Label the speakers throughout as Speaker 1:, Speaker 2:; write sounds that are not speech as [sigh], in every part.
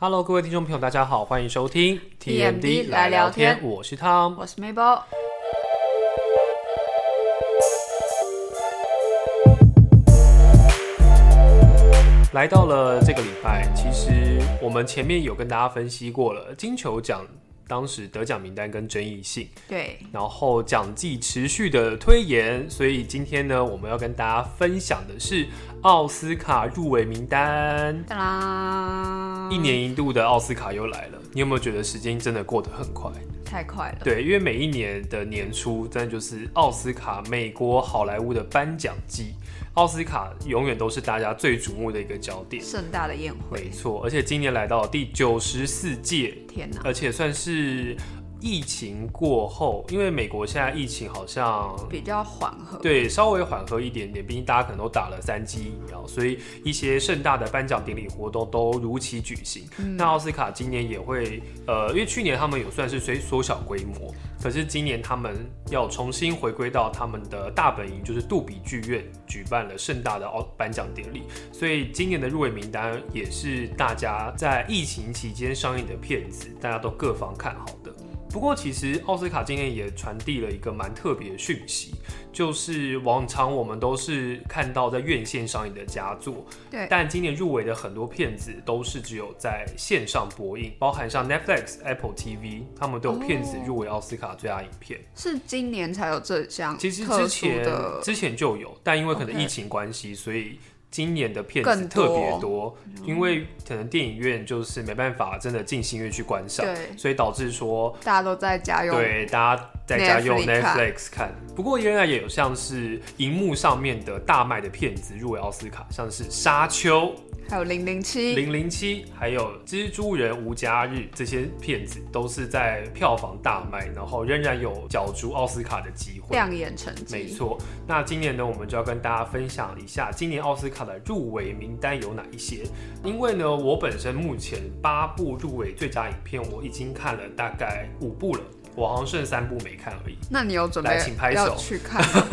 Speaker 1: Hello，各位听众朋友，大家好，欢迎收听
Speaker 2: TMD 来聊天
Speaker 1: 我是 Tom，。
Speaker 2: 我是 Mabel。
Speaker 1: 来到了这个礼拜，其实我们前面有跟大家分析过了金球奖当时得奖名单跟争议性，
Speaker 2: 对，
Speaker 1: 然后奖季持续的推延，所以今天呢，我们要跟大家分享的是奥斯卡入围名单。
Speaker 2: 当啦，
Speaker 1: 一年一度的奥斯卡又来了，你有没有觉得时间真的过得很快？
Speaker 2: 太快了。
Speaker 1: 对，因为每一年的年初，真的就是奥斯卡美国好莱坞的颁奖季，奥斯卡永远都是大家最瞩目的一个焦点。
Speaker 2: 盛大的宴会。
Speaker 1: 没，错，而且今年来到第九十四届，
Speaker 2: 天哪，
Speaker 1: 而且算是疫情过后，因为美国现在疫情好像
Speaker 2: 比较缓和。
Speaker 1: 对稍微缓和一点点，毕竟大家可能都打了三剂疫苗，所以一些盛大的颁奖典礼活动都如期举行。
Speaker 2: 嗯
Speaker 1: 那奥斯卡今年也会，呃，因为去年他们有算是虽缩小规模，可是今年他们要重新回归到他们的大本营，就是杜比剧院举办了盛大的奥颁奖典礼，所以今年的入围名单也是大家在疫情期间上映的片子，大家都各方看好的。不过，其实奥斯卡今年也传递了一个蛮特别的讯息，就是往常我们都是看到在院线上映的佳作，
Speaker 2: 对
Speaker 1: 但今年入围的很多片子都是只有在线上播映，包含像 Netflix、Apple TV，他们都有片子入围奥斯卡最佳影片。
Speaker 2: 是今年才有这项
Speaker 1: 其实之前，之前就有，但因为可能疫情关系，所以今年的片子特别多，因为可能电影院就是没办法真的进戏院去观赏，
Speaker 2: 对，
Speaker 1: 所以导致说
Speaker 2: 大家都在家用。
Speaker 1: 对，大家在家用
Speaker 2: Netflix 看。
Speaker 1: 不过仍然也有像是荧幕上面的大卖的片子入围奥斯卡，像是《沙丘》、
Speaker 2: 还有零零《七，
Speaker 1: 零零七》还有《蜘蛛人无家日》这些片子，都是在票房大卖，然后仍然有角逐奥斯卡的机会。
Speaker 2: 亮眼成绩。
Speaker 1: 没错，那今年呢，我们就要跟大家分享一下今年奥斯卡的入围名单有哪一些。因为呢，我本身目前八部入围最佳影片，我已经看了大概五部了，我好像剩三部没看而已。
Speaker 2: 那你有准备
Speaker 1: 来请拍手
Speaker 2: 要去看吗？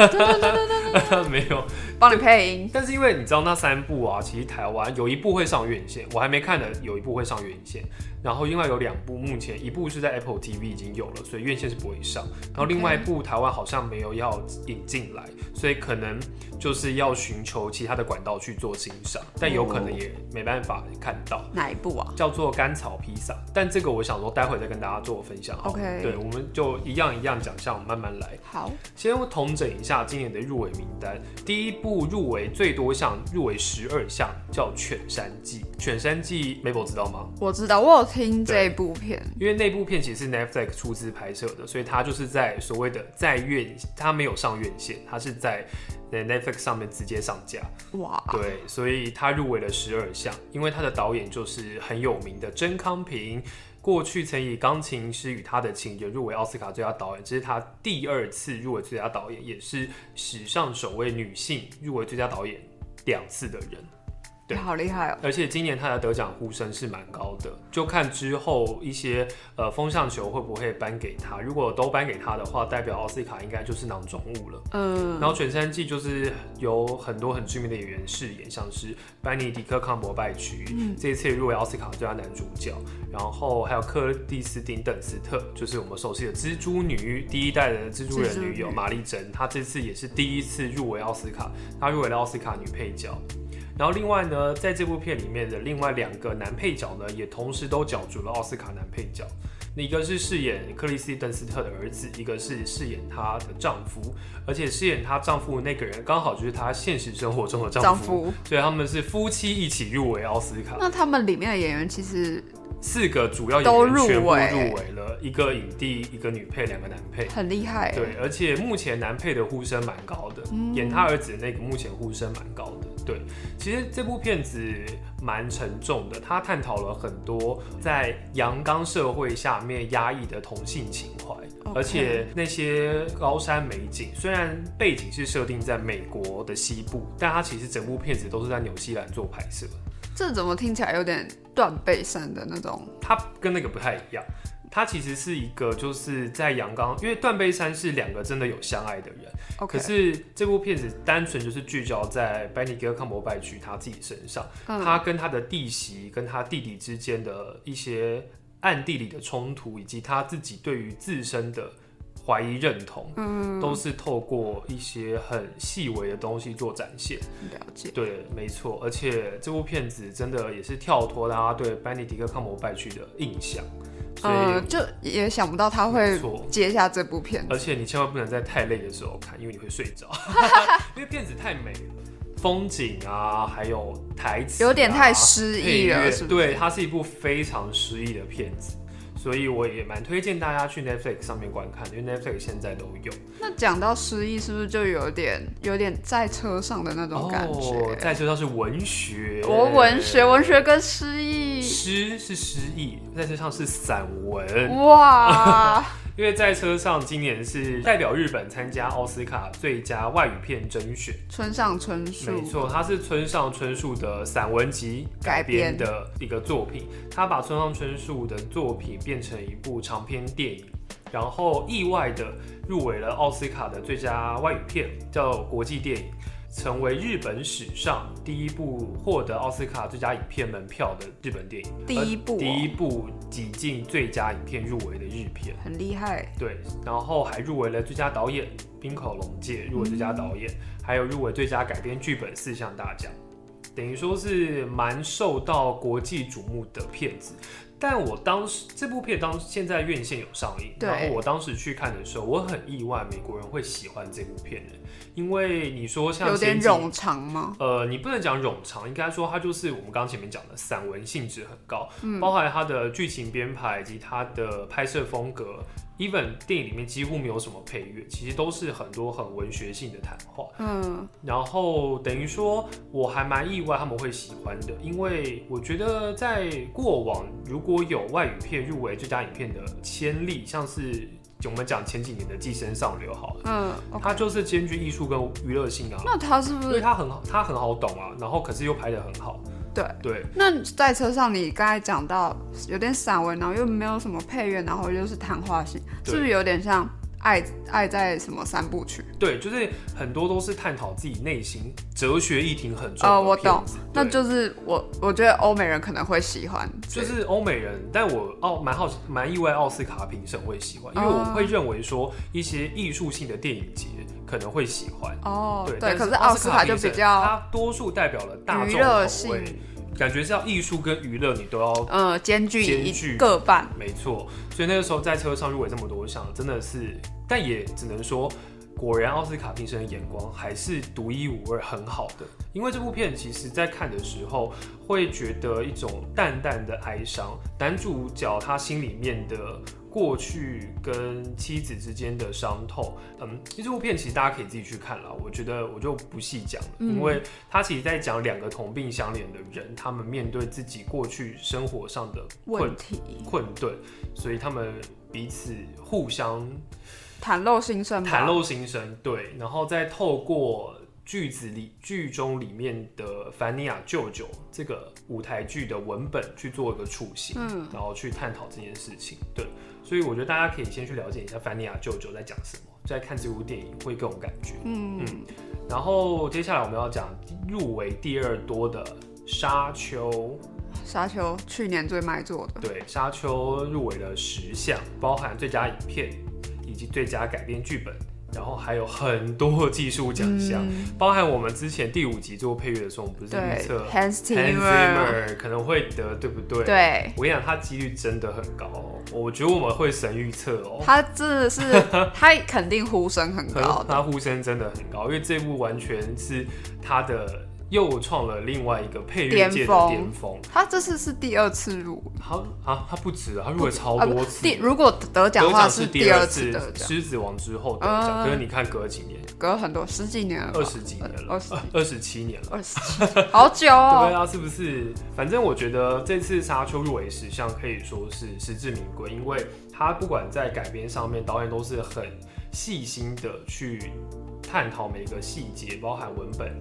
Speaker 2: [laughs]
Speaker 1: 没有，
Speaker 2: 帮你配音。
Speaker 1: 但是因为你知道那三部啊，其实台湾有一部会上院线，我还没看的有一部会上院线，然后另外有两部目前一部是在 Apple TV 已经有了，所以院线是不会上，然后另外一部台湾好像没有要引进来，所以可能就是要寻求其他的管道去做欣赏，但有可能也没办法看到。
Speaker 2: 哪一部啊？
Speaker 1: 叫做甘草披萨，但这个我想说待会再跟大家做分享。
Speaker 2: OK
Speaker 1: 对，我们就一样一样奖项，慢慢来。
Speaker 2: 好，
Speaker 1: 先统整一下今年的入围名单。第一部入围最多项，入围十二项，叫《犬山记》。《犬山记》，Mabel 知道吗？
Speaker 2: 我知道，我有听
Speaker 1: 对
Speaker 2: 这部片。
Speaker 1: 因为那部片其实是 Netflix 出资拍摄的，所以它就是在所谓的在院，它没有上院线，它是在呃 Netflix 上面直接上架。
Speaker 2: 哇，
Speaker 1: 对，所以他入围了十二项，因为他的导演就是很有名的甄康平，过去曾以《钢琴师与他的情人》入围奥斯卡最佳导演，这是他第二次入围最佳导演，也是史上首位女性入围最佳导演两次的人。对
Speaker 2: 好厉害哦！
Speaker 1: 而且今年他的得奖呼声是蛮高的，就看之后一些呃风向球会不会颁给他。如果都颁给他的话，代表奥斯卡应该就是囊中物了。
Speaker 2: 嗯，
Speaker 1: 然后《犬山记》就是有很多很知名的演员饰演，像是班尼迪克·康伯拜区，
Speaker 2: 嗯
Speaker 1: 这一次入围奥斯卡最佳男主角，然后还有克蒂斯汀·邓斯特，就是我们熟悉的蜘蛛女第一代的蜘蛛人女友玛丽珍，她这次也是第一次入围奥斯卡，她入围了奥斯卡女配角。然后另外呢，在这部片里面的另外两个男配角呢，也同时都角逐了奥斯卡男配角。一个是饰演克里斯蒂·邓斯特的儿子，一个是饰演她的丈夫，而且饰演她丈夫的那个人刚好就是她现实生活中的丈夫，
Speaker 2: 丈夫。
Speaker 1: 所以他们是夫妻一起入围奥斯卡。
Speaker 2: 那他们里面的演员其实
Speaker 1: 四个主要演员全部入围了，一个影帝，一个女配，两个男配。
Speaker 2: 很厉害。，
Speaker 1: 对，而且目前男配的呼声蛮高的，
Speaker 2: 嗯
Speaker 1: 演他儿子的那个目前呼声蛮高的。对，其实这部片子蛮沉重的，它探讨了很多在阳刚社会下面压抑的同性情怀而且那些高山美景，虽然背景是设定在美国的西部，但它其实整部片子都是在纽西兰做拍摄，
Speaker 2: 这怎么听起来有点断背山的那种？
Speaker 1: 它跟那个不太一样。他其实是一个就是在阳刚，因为断背山是两个真的有相爱的人
Speaker 2: ，OK，
Speaker 1: 可是这部片子单纯就是聚焦在班尼格康伯拜区他自己身上，
Speaker 2: 嗯
Speaker 1: 他跟他的弟媳跟他弟弟之间的一些暗地里的冲突，以及他自己对于自身的怀疑认同，
Speaker 2: 嗯，
Speaker 1: 都是透过一些很细微的东西做展现。
Speaker 2: 了解。
Speaker 1: 对，没错，而且这部片子真的也是跳脱大家对班尼迪克康伯拜去的印象，所以、
Speaker 2: 呃，就也想不到他会。接下这部片。
Speaker 1: 而且你千万不能在太累的时候看，因为你会睡着，[laughs] 因为片子太美了，风景啊，还有台词、啊，
Speaker 2: 有点太诗意了
Speaker 1: 对，它是一部非常诗意的片子，所以我也蛮推荐大家去 Netflix 上面观看，因为 Netflix 现在都有。
Speaker 2: 那讲到失忆，是不是就有点有点在车上的那种感觉？
Speaker 1: 哦，在车上是文学，
Speaker 2: 我文学，文学跟失忆，
Speaker 1: 诗是诗意，在车上是散文。
Speaker 2: 哇，[laughs]
Speaker 1: 因为在车上今年是代表日本参加奥斯卡最佳外语片甄选。
Speaker 2: 村上春树，
Speaker 1: 没错，它是村上春树的散文集改编的一个作品。他把村上春树的作品变成一部长篇电影，然后意外的入围了奥斯卡的最佳外语片，叫国际电影，成为日本史上第一部获得奥斯卡最佳影片门票的日本电影。
Speaker 2: 第一部哦
Speaker 1: 第一部挤进最佳影片入围的日片。
Speaker 2: 很厉害，
Speaker 1: 对，然后还入围了最佳导演，冰口龙介入围最佳导演，还有入围最佳改编剧本四项大奖，等于说是蛮受到国际瞩目的片子。但我当时这部片当现在院线有上映，然后我当时去看的时候，我很意外美国人会喜欢这部片的，因为你说像
Speaker 2: 有点冗长吗？
Speaker 1: 呃，你不能讲冗长，应该说它就是我们刚刚前面讲的散文性质很高，
Speaker 2: 嗯
Speaker 1: 包含它的剧情编排以及它的拍摄风格。Even 电影里面几乎没有什么配乐，其实都是很多很文学性的谈话。
Speaker 2: 嗯，
Speaker 1: 然后等于说，我还蛮意外他们会喜欢的，因为我觉得在过往如果有外语片入围最佳影片的先例，像是我们讲前几年的《寄生上流》好了，
Speaker 2: 嗯
Speaker 1: 它
Speaker 2: ，OK，
Speaker 1: 就是兼具艺术跟娱乐性啊。
Speaker 2: 那他是不
Speaker 1: 因为
Speaker 2: 是
Speaker 1: 它很好，它很好懂啊，然后可是又拍的很好。
Speaker 2: 对？
Speaker 1: 对，
Speaker 2: 那在车上，你刚才讲到有点散文，然后又没有什么配乐，然后又是谈话性，是不是有点像爱爱在什么三部曲？
Speaker 1: 对，就是很多都是探讨自己内心哲学议题很重
Speaker 2: 哦
Speaker 1: 的
Speaker 2: 我懂那就是我我觉得欧美人可能会喜欢，
Speaker 1: 就是欧美人，但我奥蛮好蛮意外，奥斯卡评审会喜欢，因为我会认为说一些艺术性的电影节可能会喜欢。
Speaker 2: 哦，
Speaker 1: 对，
Speaker 2: 对，
Speaker 1: 但
Speaker 2: 可是奥斯卡就比较
Speaker 1: 它多数代表了大
Speaker 2: 娱
Speaker 1: 众口
Speaker 2: 乐性，
Speaker 1: 味，感觉是要艺术跟娱乐你都要
Speaker 2: 呃，兼具
Speaker 1: 兼具
Speaker 2: 各半。
Speaker 1: 没错，所以那个时候在车上入围这么多项，真的是，但也只能说，果然奥斯卡评审的眼光还是独一无二，很好的。因为这部片其实在看的时候，会觉得一种淡淡的哀伤，男主角他心里面的过去跟妻子之间的伤痛，嗯，这部片其实大家可以自己去看了，我觉得我就不细讲了，
Speaker 2: 嗯。
Speaker 1: 因为他其实在讲两个同病相怜的人，他们面对自己过去生活上的困
Speaker 2: 问题。
Speaker 1: 困顿，所以他们彼此互相
Speaker 2: 袒露心声吧，
Speaker 1: 袒露心声，对，然后再透过句子里剧中里面的凡尼亚舅舅这个舞台剧的文本去做一个雏形，
Speaker 2: 嗯。
Speaker 1: 然后去探讨这件事情，对，所以我觉得大家可以先去了解一下凡尼亚舅舅在讲什么，在看这部电影会更有感觉。
Speaker 2: 嗯，
Speaker 1: 然后接下来我们要讲入围第二多的《沙丘》。
Speaker 2: 沙丘去年最卖座的，
Speaker 1: 对，《沙丘》入围了十项，包含最佳影片以及最佳改编剧本，然后还有很多技术奖项，
Speaker 2: 嗯
Speaker 1: 包含我们之前第五集做配乐的时候，我们不是预测
Speaker 2: ，Hans
Speaker 1: Hans Zimmer，Zimmer 可能会得，对不对？。
Speaker 2: 对，
Speaker 1: 我跟你讲，他几率真的很高哦，我觉得我们会神预测哦。
Speaker 2: 他真的是，他肯定呼声很
Speaker 1: 可
Speaker 2: 高的，[laughs]
Speaker 1: 他呼声真的很高，因为这部完全是他的又创了另外一个配乐界的
Speaker 2: 巅峰。他这次是第二次入围，
Speaker 1: 他啊，他不止啊，他入了超多次。
Speaker 2: 第如果得奖的话
Speaker 1: 是
Speaker 2: 第
Speaker 1: 二
Speaker 2: 次得奖，
Speaker 1: 狮子王之后得奖。
Speaker 2: 嗯
Speaker 1: 可是你看隔几年，
Speaker 2: 隔很多十几年了，
Speaker 1: 二十几年了
Speaker 2: 二，十
Speaker 1: 二十七年了。
Speaker 2: 二十七，好久
Speaker 1: 对
Speaker 2: 哦。[laughs]
Speaker 1: 啊，是不是？反正我觉得这次《沙丘》入围十项可以说是实至名归，因为他不管在改编上面，导演都是很细心的去探讨每个细节，包含文本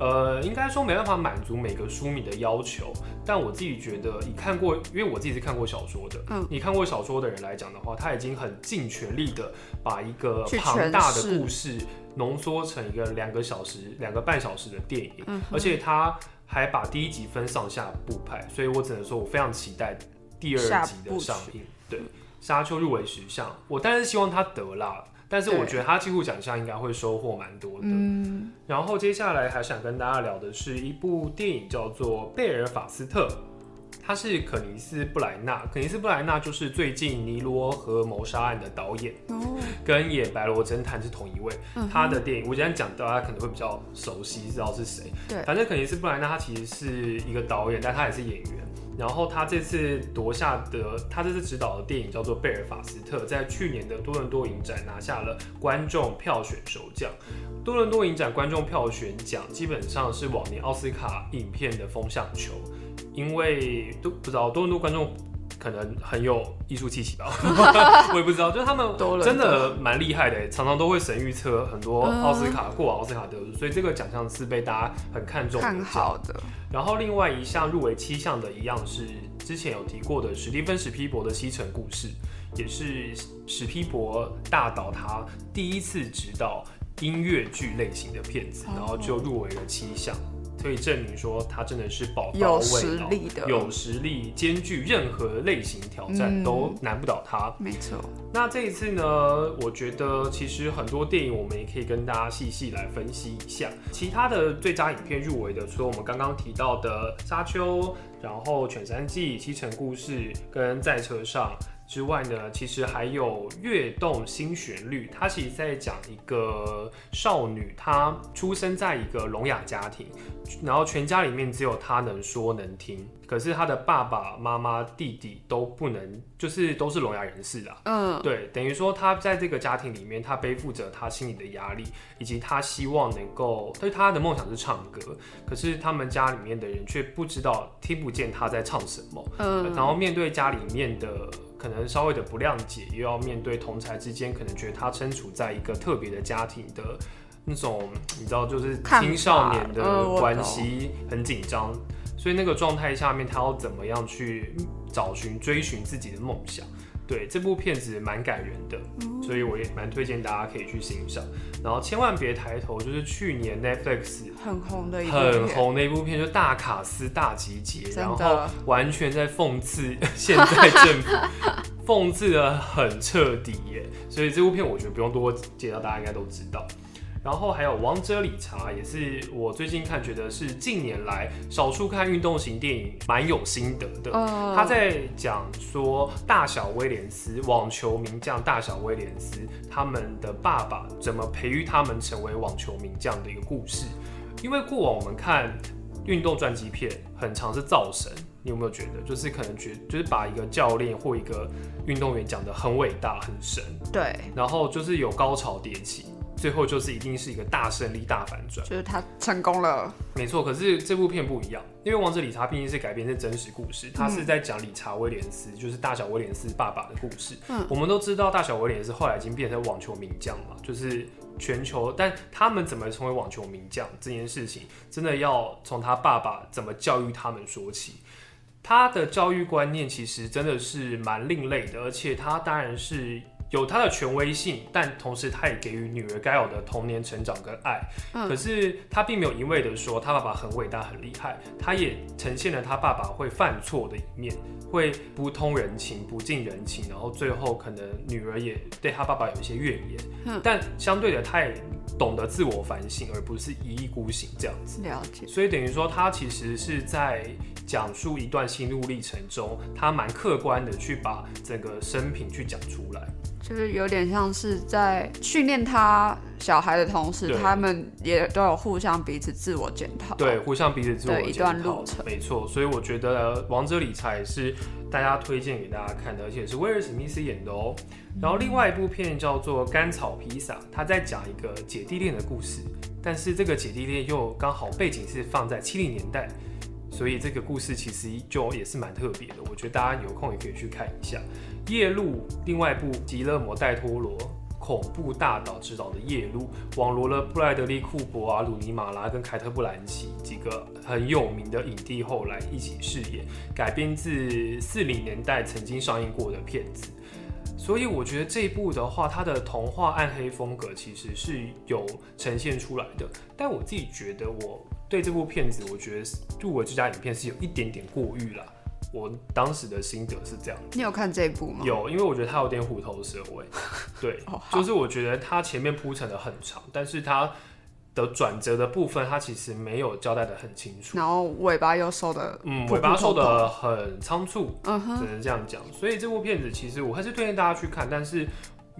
Speaker 1: 呃，应该说没办法满足每个书迷的要求，但我自己觉得，你看过，因为我自己是看过小说的，
Speaker 2: 嗯，
Speaker 1: 你看过小说的人来讲的话，他已经很尽全力的把一个
Speaker 2: 去
Speaker 1: 庞大的故事浓缩成一个两个小时、两个半小时的电影，
Speaker 2: 嗯
Speaker 1: 而且他还把第一集分上下部拍，所以我只能说我非常期待第二集的上映。对，沙丘入围十项，我当然是希望他得啦，但是我觉得他几乎奖项应该会收获蛮多的。
Speaker 2: 嗯，
Speaker 1: 然后接下来还想跟大家聊的是一部电影，叫做《贝尔法斯特》，他是肯尼斯布莱纳，肯尼斯布莱纳就是最近《尼罗河谋杀案》的导演，
Speaker 2: 哦，
Speaker 1: 跟演《白罗侦探》是同一位。
Speaker 2: 嗯
Speaker 1: 他的电影我今天讲到，大家可能会比较熟悉，知道是谁。
Speaker 2: 对
Speaker 1: 反正肯尼斯布莱纳他其实是一个导演，但他也是演员。然后他这次夺下的，他这次执导的电影叫做《贝尔法斯特》，在去年的多伦多影展拿下了观众票选首奖。多伦多影展观众票选奖基本上是往年奥斯卡影片的风向球，因为都不知道多伦多观众可能很有艺术气息吧，[laughs] 我也不知道，就是他们真的蛮厉害的，常常都会神预测很多
Speaker 2: 嗯。
Speaker 1: 奥斯卡、过往奥斯卡得主，所以这个奖项是被大家很看重的。
Speaker 2: 看好的，
Speaker 1: 然后另外一项入围七项的一样是之前有提过的史蒂芬史皮伯的《西城故事》，也是史皮伯大导他第一次执导音乐剧类型的片子，
Speaker 2: 哦。
Speaker 1: 然后就入围了七项，所以证明说他真的是宝刀未
Speaker 2: 有实
Speaker 1: 老
Speaker 2: 力的，
Speaker 1: 有实力，兼具任何类型挑战、
Speaker 2: 嗯
Speaker 1: 都难不倒他。
Speaker 2: 没错，
Speaker 1: 那这一次呢，我觉得其实很多电影我们也可以跟大家细细来分析一下。其他的最佳影片入围的，除了我们刚刚提到的《沙丘》，然后《犬山记》《七城故事》跟《在车上》之外呢，其实还有《跃动新旋律》，它其实在讲一个少女，她出生在一个聋哑家庭，然后全家里面只有她能说能听，可是她的爸爸妈妈、弟弟都不能，就是都是聋哑人士啊。
Speaker 2: 嗯，
Speaker 1: 对，等于说她在这个家庭里面，她背负着她心里的压力，以及她希望能够，对她的梦想是唱歌，可是他们家里面的人却不知道、听不见她在唱什么，
Speaker 2: 嗯，
Speaker 1: 然后面对家里面的可能稍微的不谅解，又要面对同才之间可能觉得他身处在一个特别的家庭的那种，你知道，就是青少年的关系很紧张，所以那个状态下面，他要怎么样去找寻、追寻自己的梦想？对，这部片子蛮感人的，所以我也蛮推荐大家可以去欣赏。然后千万别抬头，就是去年 Netflix
Speaker 2: 很红的一部
Speaker 1: 很
Speaker 2: 片，
Speaker 1: 红的一部片，就大卡斯大集结，然后完全在讽刺 [laughs] 现在政府，讽刺的很彻底耶。所以这部片我觉得不用多介绍，大家应该都知道。然后还有《王者理查》，也是我最近看，觉得是近年来少数看运动型电影蛮有心得的。
Speaker 2: 嗯，
Speaker 1: 他在讲说大小威廉斯网球名将大小威廉斯他们的爸爸怎么培育他们成为网球名将的一个故事。因为过往我们看运动传记片，很常是造神，你有没有觉得？就是可能觉就是把一个教练或一个运动员讲得很伟大、很神，
Speaker 2: 对，
Speaker 1: 然后就是有高潮迭起，最后就是一定是一个大胜利、大反转。
Speaker 2: 就是他成功了，
Speaker 1: 没错，可是这部片不一样，因为《王者理查》毕竟是改编自真实故事，他是在讲理查威廉斯，就是大小威廉斯爸爸的故事。
Speaker 2: 嗯
Speaker 1: 我们都知道大小威廉斯后来已经变成网球名将嘛，就是全球，但他们怎么成为网球名将这件事情，真的要从他爸爸怎么教育他们说起。他的教育观念其实真的是蛮另类的，而且他当然是有他的权威性，但同时他也给予女儿该有的童年成长跟爱。
Speaker 2: 嗯
Speaker 1: 可是他并没有一味的说他爸爸很伟大很厉害，他也呈现了他爸爸会犯错的一面，会不通人情、不近人情，然后最后可能女儿也对他爸爸有一些怨言。
Speaker 2: 嗯
Speaker 1: 但相对的，他也懂得自我反省，而不是一意孤行这样子。
Speaker 2: 了解，
Speaker 1: 所以等于说，他其实是在讲述一段心路历程中，他蛮客观的去把整个生平去讲出来。
Speaker 2: 就是有点像是在训练他小孩的同时，他们也都有互相彼此自我检讨。
Speaker 1: 对，互相彼此自我
Speaker 2: 对一
Speaker 1: 检讨
Speaker 2: 段路程
Speaker 1: 没错。所以我觉得《王者理财》是大家推荐给大家看的，而且是威尔史密斯演的哦。然后另外一部片叫做《甘草披萨》，他在讲一个姐弟恋的故事，但是这个姐弟恋又刚好背景是放在七零年代。所以这个故事其实就也是蛮特别的，我觉得大家有空也可以去看一下。夜路另外一部《极乐魔戴托罗》恐怖大岛之岛的夜路，网罗了布莱德利·库珀啊、鲁尼·马拉跟凯特·布兰奇几个很有名的影帝后来一起饰演，改编自四零年代曾经上映过的片子。所以我觉得这一部的话，它的童话暗黑风格其实是有呈现出来的。但我自己觉得，我对这部片子，我觉得入围最佳影片是有一点点过誉了。我当时的心得是这样。
Speaker 2: 你有看这一部吗？
Speaker 1: 有，因为我觉得它有点虎头蛇尾。[laughs] 对，
Speaker 2: 哦
Speaker 1: 就是我觉得它前面铺陈的很长，但是它的转折的部分，它其实没有交代的很清楚。
Speaker 2: 然后尾巴又收的，
Speaker 1: 嗯，尾巴收的很仓促，
Speaker 2: 嗯哼，
Speaker 1: 只能这样讲。所以这部片子其实我还是推荐大家去看，但是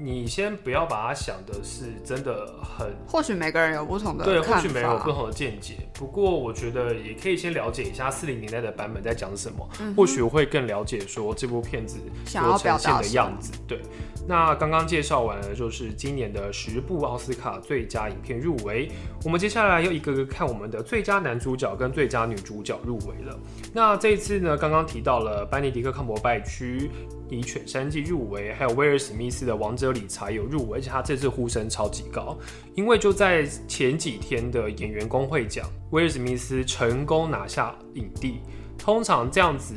Speaker 1: 你先不要把它想的是真的很
Speaker 2: 或许每个人有不同的
Speaker 1: 对，或许每人有不。同的见解。不过我觉得也可以先了解一下四零年代的版本在讲什么，
Speaker 2: 嗯
Speaker 1: 或许我会更了解说这部片子所呈现的样子。对，那刚刚介绍完了就是今年的十部奥斯卡最佳影片入围，我们接下来要一个个看我们的最佳男主角跟最佳女主角入围了。那这一次呢，刚刚提到了班尼迪克·康伯拜区。以《犬山记》入围，还有威尔史密斯的《王者理财》有入围，而且他这次呼声超级高，因为就在前几天的演员工会奖，威尔史密斯成功拿下影帝。通常这样子，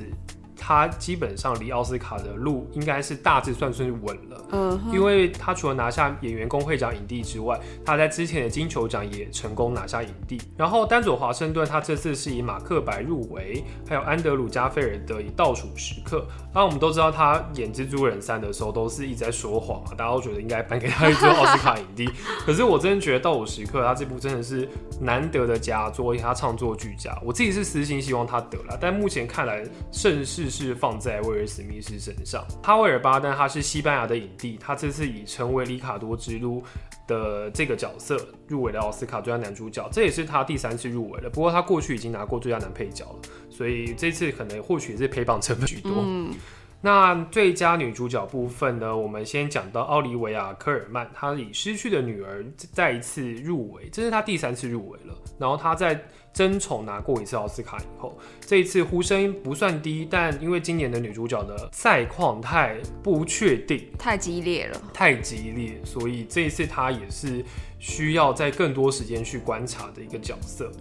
Speaker 1: 他基本上离奥斯卡的路应该是大致算是稳了。
Speaker 2: 嗯哼，
Speaker 1: 因为他除了拿下演员工会奖影帝之外，他在之前的金球奖也成功拿下影帝。然后丹佐华盛顿他这次是以马克白入围，还有安德鲁加菲尔德以倒数时刻。那我们都知道他演蜘蛛人三的时候都是一直在说谎嘛，大家都觉得应该颁给他一座奥斯卡影帝。[laughs] 可是我真的觉得倒数时刻他这部真的是难得的佳作，而且他唱作俱佳。我自己是私心希望他得了，但目前看来盛世是放在威尔史密斯身上。哈维尔巴登他是西班牙的影帝，他这次以成为里卡多之路的这个角色入围了奥斯卡最佳男主角，这也是他第三次入围了。不过他过去已经拿过最佳男配角了，所以这次可能或许也是陪榜成分居多。
Speaker 2: 嗯，
Speaker 1: 那最佳女主角部分呢？我们先讲到奥利维亚·科尔曼，她以《失去的女儿》再一次入围，这是她第三次入围了。然后她在《争宠》拿过一次奥斯卡以后，这一次呼声不算低，但因为今年的女主角的赛况太不确定、
Speaker 2: 太激烈了。
Speaker 1: 太激烈，所以这一次她也是需要在更多时间去观察的一个角色。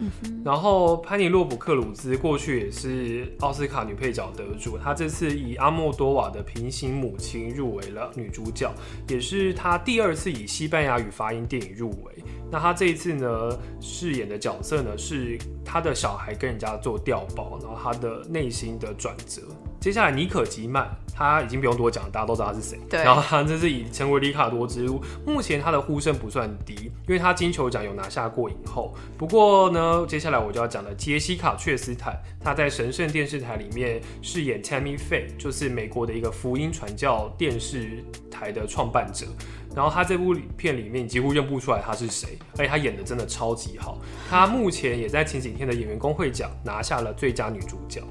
Speaker 1: 然后潘尼洛普克鲁兹过去也是奥斯卡女配角得主，她这次以阿莫多瓦的《平行母亲》入围了女主角，也是她第二次以西班牙语发音电影入围。那她这一次呢饰演的角色呢是她的小孩跟人家做调包，然后她的内心的转折。接下来尼可吉曼，他已经不用多讲，大家都知道他是谁。
Speaker 2: 对
Speaker 1: 然后他这是以成为里卡多之路，目前他的呼声不算低，因为他金球奖有拿下过影后。不过呢，接下来我就要讲的杰西卡·确斯坦，他在神圣电视台里面饰演 Tammy Faye，就是美国的一个福音传教电视台的创办者。然后他这部片里面你几乎认不出来他是谁，而且他演的真的超级好。他目前也在前几天的演员工会奖拿下了最佳女主角。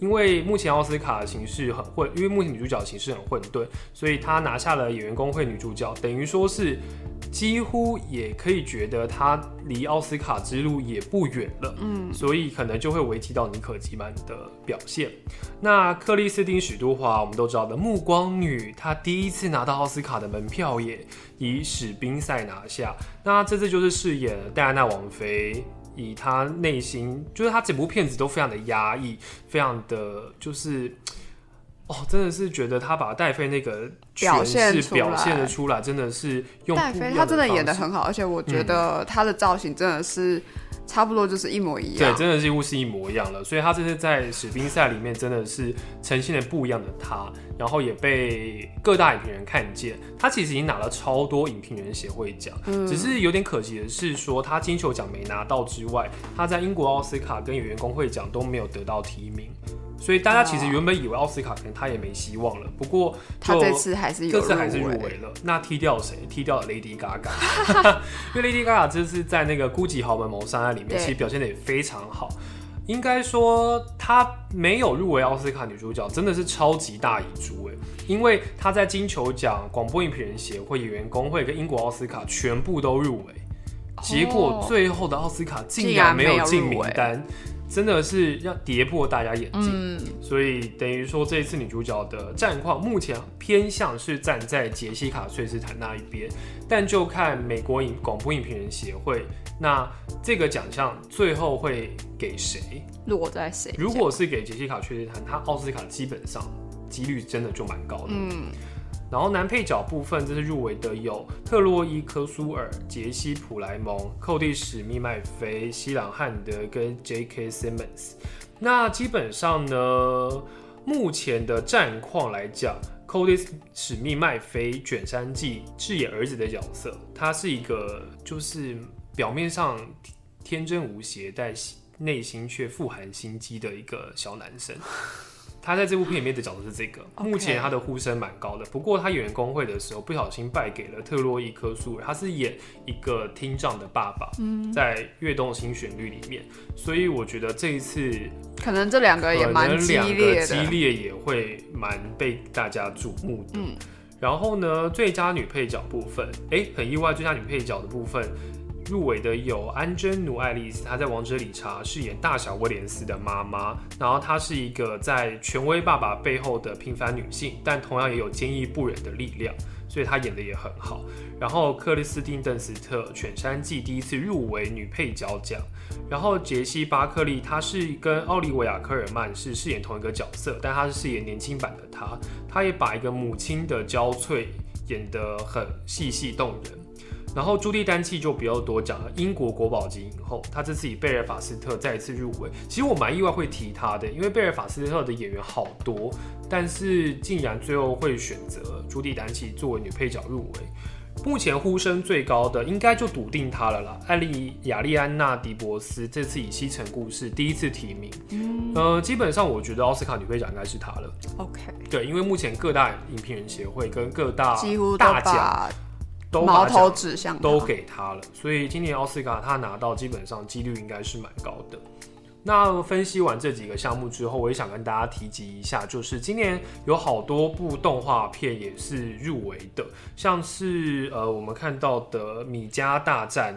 Speaker 1: 因为目前奥斯卡的形势很混，因为目前女主角的形势很混沌，所以她拿下了演员工会女主角，等于说是几乎也可以觉得她离奥斯卡之路也不远了。
Speaker 2: 嗯，
Speaker 1: 所以可能就会危及到尼可基曼的表现。那克里斯汀·许都华，我们都知道的《暮光女》，她第一次拿到奥斯卡的门票也以史宾赛拿下。那这次就是饰演戴安娜王妃。以他内心，就是他整部片子都非常的压抑，非常的就是，哦，真的是觉得他把戴妃那个
Speaker 2: 表现出
Speaker 1: 诠释表现的出来，真的是用
Speaker 2: 戴妃她真的演的很好，而且我觉得他的造型真的是差不多就是一模一样
Speaker 1: 对，
Speaker 2: 样。
Speaker 1: 真的几乎是一模一样了。所以他这次在史宾赛里面真的是呈现了不一样的他，然后也被各大影评人看见。他其实已经拿了超多影评人协会奖，
Speaker 2: 嗯
Speaker 1: 只是有点可惜的是说他金球奖没拿到之外，他在英国奥斯卡跟演员工会奖都没有得到提名。所以大家其实原本以为奥斯卡可能他也没希望了，不过就
Speaker 2: 她这次还是有
Speaker 1: 这次还是入
Speaker 2: 围
Speaker 1: 围了。那踢掉谁？踢掉了 Lady Gaga，[laughs] 因为 Lady Gaga 这次在那个《孤寂豪门谋杀案》里面，其实表现的也非常好。应该说，她没有入围奥斯卡女主角，真的是超级大遗珠哎！因为她在金球奖、广播影评人协会、演员工会跟英国奥斯卡全部都入围，结果最后的奥斯卡竟然没有进名单，真的是要跌破大家眼镜。
Speaker 2: 嗯，
Speaker 1: 所以等于说，这一次女主角的战况目前偏向是站在杰西卡·崔斯坦那一边，但就看美国影广播影评人协会，那这个奖项最后会给谁？
Speaker 2: 落在谁？
Speaker 1: 如果是给杰西卡·崔斯坦，她奥斯卡基本上几率真的就蛮高的。
Speaker 2: 嗯，
Speaker 1: 然后男配角部分，这次入围的有特洛伊·科苏尔、杰西·普莱蒙、寇蒂·史密麦菲、西朗·汉德跟 J.K. Simmons。那基本上呢，目前的战况来讲，寇蒂·史密麦菲《卷山记》饰演儿子的角色，他是一个就是表面上天真无邪，但内心却富含心机的一个小男生。他在这部片里面的角色是这个，目前他的呼声蛮高的。不过他演员工会的时候不小心败给了特洛伊科苏尔，他是演一个听障的爸爸，在《跃动新旋律》里面，所以我觉得这一次
Speaker 2: 可能这两个也
Speaker 1: 可
Speaker 2: 蛮激烈的。
Speaker 1: 激烈也会蛮被大家瞩目的。
Speaker 2: 嗯
Speaker 1: 然后呢，最佳女配角部分，哎，很意外，最佳女配角的部分入围的有安贞奴爱丽丝，她在《王者理查》饰演大小威廉斯的妈妈，然后她是一个在权威爸爸背后的平凡女性，但同样也有坚毅不忍的力量，所以她演的也很好。然后克里斯汀·邓斯特《犬山记》第一次入围女配角奖，然后杰西·巴克利，她是跟奥利维亚·科尔曼是饰演同一个角色，但她是饰演年轻版的她，她也把一个母亲的焦脆演得很细细动人。然后朱莉丹契就比较多讲了，英国国宝级影后，她这次以贝尔法斯特再一次入围。其实我蛮意外会提她的，因为贝尔法斯特的演员好多，但是竟然最后会选择朱莉丹契作为女配角入围。目前呼声最高的应该就笃定她了啦，艾丽亚丽安娜迪博斯这次以《西城故事》第一次提名，
Speaker 2: 嗯
Speaker 1: 呃，基本上我觉得奥斯卡女配角应该是她了。
Speaker 2: ，OK，
Speaker 1: 对，因为目前各大影评人协会跟各大大奖
Speaker 2: 把
Speaker 1: 都
Speaker 2: 矛头指向
Speaker 1: 都给他了，所以今年奥斯卡他拿到基本上几率应该是蛮高的。那分析完这几个项目之后，我也想跟大家提及一下，就是今年有好多部动画片也是入围的，像是呃我们看到的《米家大战》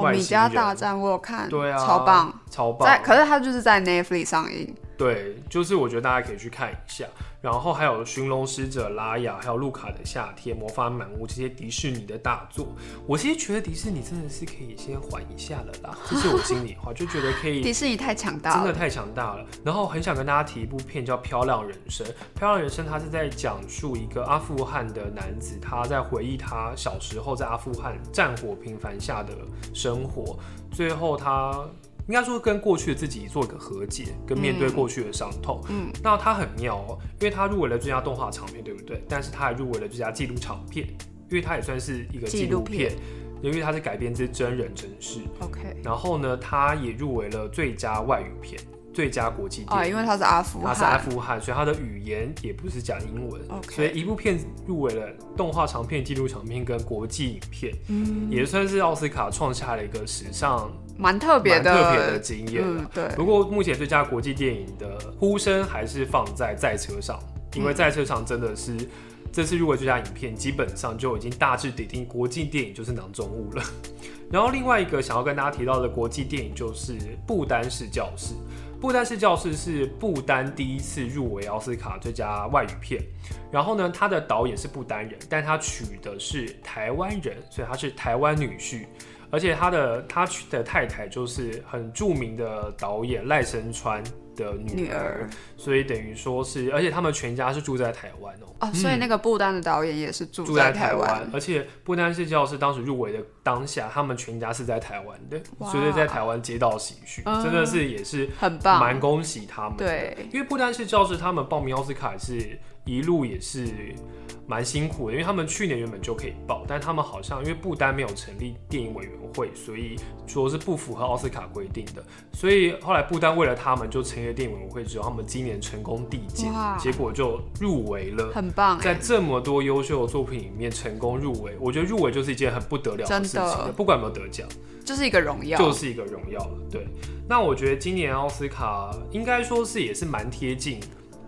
Speaker 2: 哦，米家大战我有看，
Speaker 1: 对啊，
Speaker 2: 超棒。
Speaker 1: 超棒，
Speaker 2: 在，可是它就是在 Netflix 上映。
Speaker 1: 对，就是我觉得大家可以去看一下。然后还有《寻龙使者》拉雅，还有《路卡的夏天》、《魔法满屋》这些迪士尼的大作，我其实觉得迪士尼真的是可以先缓一下了啦，这是我心里话，就觉得可以 [laughs]
Speaker 2: 迪士尼太强大了，
Speaker 1: 真的太强大了。然后很想跟大家提一部片叫《漂亮人生》，《漂亮人生》它是在讲述一个阿富汗的男子，他在回忆他小时候在阿富汗战火频繁下的生活，最后他。应该说跟过去的自己做一个和解，跟面对过去的伤痛。
Speaker 2: 嗯，
Speaker 1: 那他很妙哦，因为他入围了最佳动画长片，对不对？但是他还入围了最佳纪录长片，因为他也算是一个纪录
Speaker 2: 片
Speaker 1: 片，因为它是改编自真人真事。
Speaker 2: OK。
Speaker 1: 然后呢，他也入围了最佳外语片、最佳国际电
Speaker 2: 啊，
Speaker 1: 影。
Speaker 2: 因为他是阿富汗。
Speaker 1: 他是阿，富汗，所以他的语言也不是讲英文。所以一部片入围了动画长片、纪录长片跟国际影片，
Speaker 2: 嗯，
Speaker 1: 也算是奥斯卡创下了一个史上
Speaker 2: 蛮特别的，
Speaker 1: 特别的经验
Speaker 2: 对，
Speaker 1: 不过目前最佳国际电影的呼声还是放在在车上，因为在车上真的是这次入围最佳影片，基本上就已经大致底定国际电影就是囊中物了。[laughs] 然后另外一个想要跟大家提到的国际电影就是《不丹式教室》。《不丹式教室》是不丹第一次入围奥斯卡最佳外语片，然后呢，他的导演是不丹人，但他娶的是台湾人，所以他是台湾女婿。而且他的他娶的太太就是很著名的导演赖声川的女儿，所以等于说是，而且他们全家是住在台湾哦、
Speaker 2: 哦，所以那个不丹的导演也是住
Speaker 1: 住在
Speaker 2: 台
Speaker 1: 台湾，。而且不丹是教师当时入围的当下，他们全家是在台湾的，所以在台湾接到喜讯，
Speaker 2: 嗯。
Speaker 1: 真的是也是
Speaker 2: 很棒，
Speaker 1: 蛮恭喜他们的。
Speaker 2: 对，
Speaker 1: 因为不丹是教师，他们报名奥斯卡是一路也是蛮辛苦的，因为他们去年原本就可以报，但他们好像因为不丹没有成立电影委员会，所以说是不符合奥斯卡规定的，所以后来不丹为了他们就成立了电影委员会之后，他们今年成功递减，结果就入围了。
Speaker 2: 很棒
Speaker 1: 在
Speaker 2: 哎，
Speaker 1: 这么多优秀的作品里面成功入围，我觉得入围就是一件很不得了的事情
Speaker 2: 的，
Speaker 1: 不管有没有得奖。
Speaker 2: 就是一个荣耀，
Speaker 1: 就是一个荣耀了。对，那我觉得今年奥斯卡应该说是也是蛮贴近。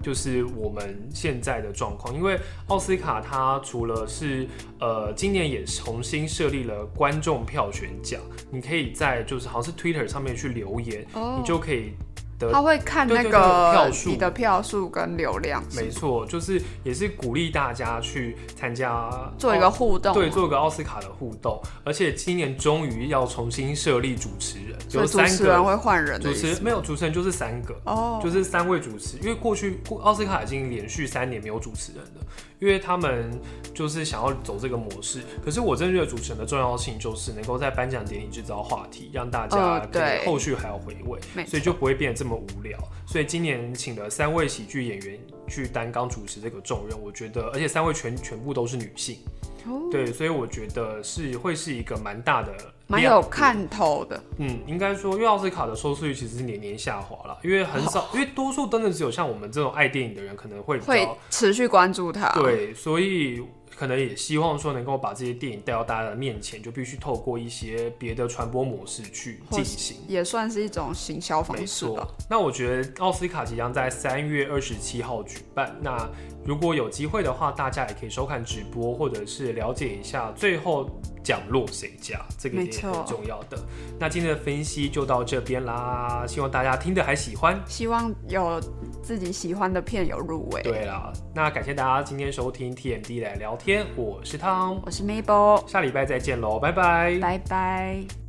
Speaker 1: 就是我们现在的状况，因为奥斯卡它除了是呃今年也重新设立了观众票选奖，你可以在就是好像是 Twitter 上面去留言，
Speaker 2: 哦。
Speaker 1: 你就可以的
Speaker 2: 他会看那个
Speaker 1: 数
Speaker 2: 你的票数跟流量，
Speaker 1: 没错，就是也是鼓励大家去参加
Speaker 2: 做一个互动，
Speaker 1: 对，做一个奥斯卡的互动，而且今年终于要重新设立主持人，有三
Speaker 2: 个主持人会换人
Speaker 1: 主持人没有主持人就是三个，
Speaker 2: 哦，
Speaker 1: 就是三位主持，因为过去过奥斯卡已经连续三年没有主持人了，因为他们就是想要走这个模式。可是我真的觉得主持人的重要性就是能够在颁奖典礼制造话题，让大家
Speaker 2: 对
Speaker 1: 以后续还要回味，
Speaker 2: 没
Speaker 1: 所以就不会变得这么无聊。所以今年请了三位喜剧演员去担纲主持这个重任，我觉得，而且三位全全部都是女性，
Speaker 2: 哦
Speaker 1: 对，所以我觉得是会是一个蛮大的
Speaker 2: 蛮有看头的，
Speaker 1: 嗯，应该说，因为奥斯卡的收视率其实是年年下滑了，因为很少，因为多数真的只有像我们这种爱电影的人可能会
Speaker 2: 会持续关注它，，
Speaker 1: 对，所以可能也希望说能够把这些电影带到大家的面前，就必须透过一些别的传播模式去进行。
Speaker 2: 也算是一种行销
Speaker 1: 没
Speaker 2: 方式吧
Speaker 1: 错。，那我觉得奥斯卡即将在三月二十七号举办。那如果有机会的话，大家也可以收看直播，或者是了解一下最后奖落谁家，这个也很重要的。那今天的分析就到这边啦，希望大家听的还喜欢。
Speaker 2: 希望有自己喜欢的片有入围。
Speaker 1: 对啦，那感谢大家今天收听 TMD 来聊天，我是汤，
Speaker 2: 我是 Mabel，
Speaker 1: 下礼拜再见喽，拜拜。
Speaker 2: 拜拜。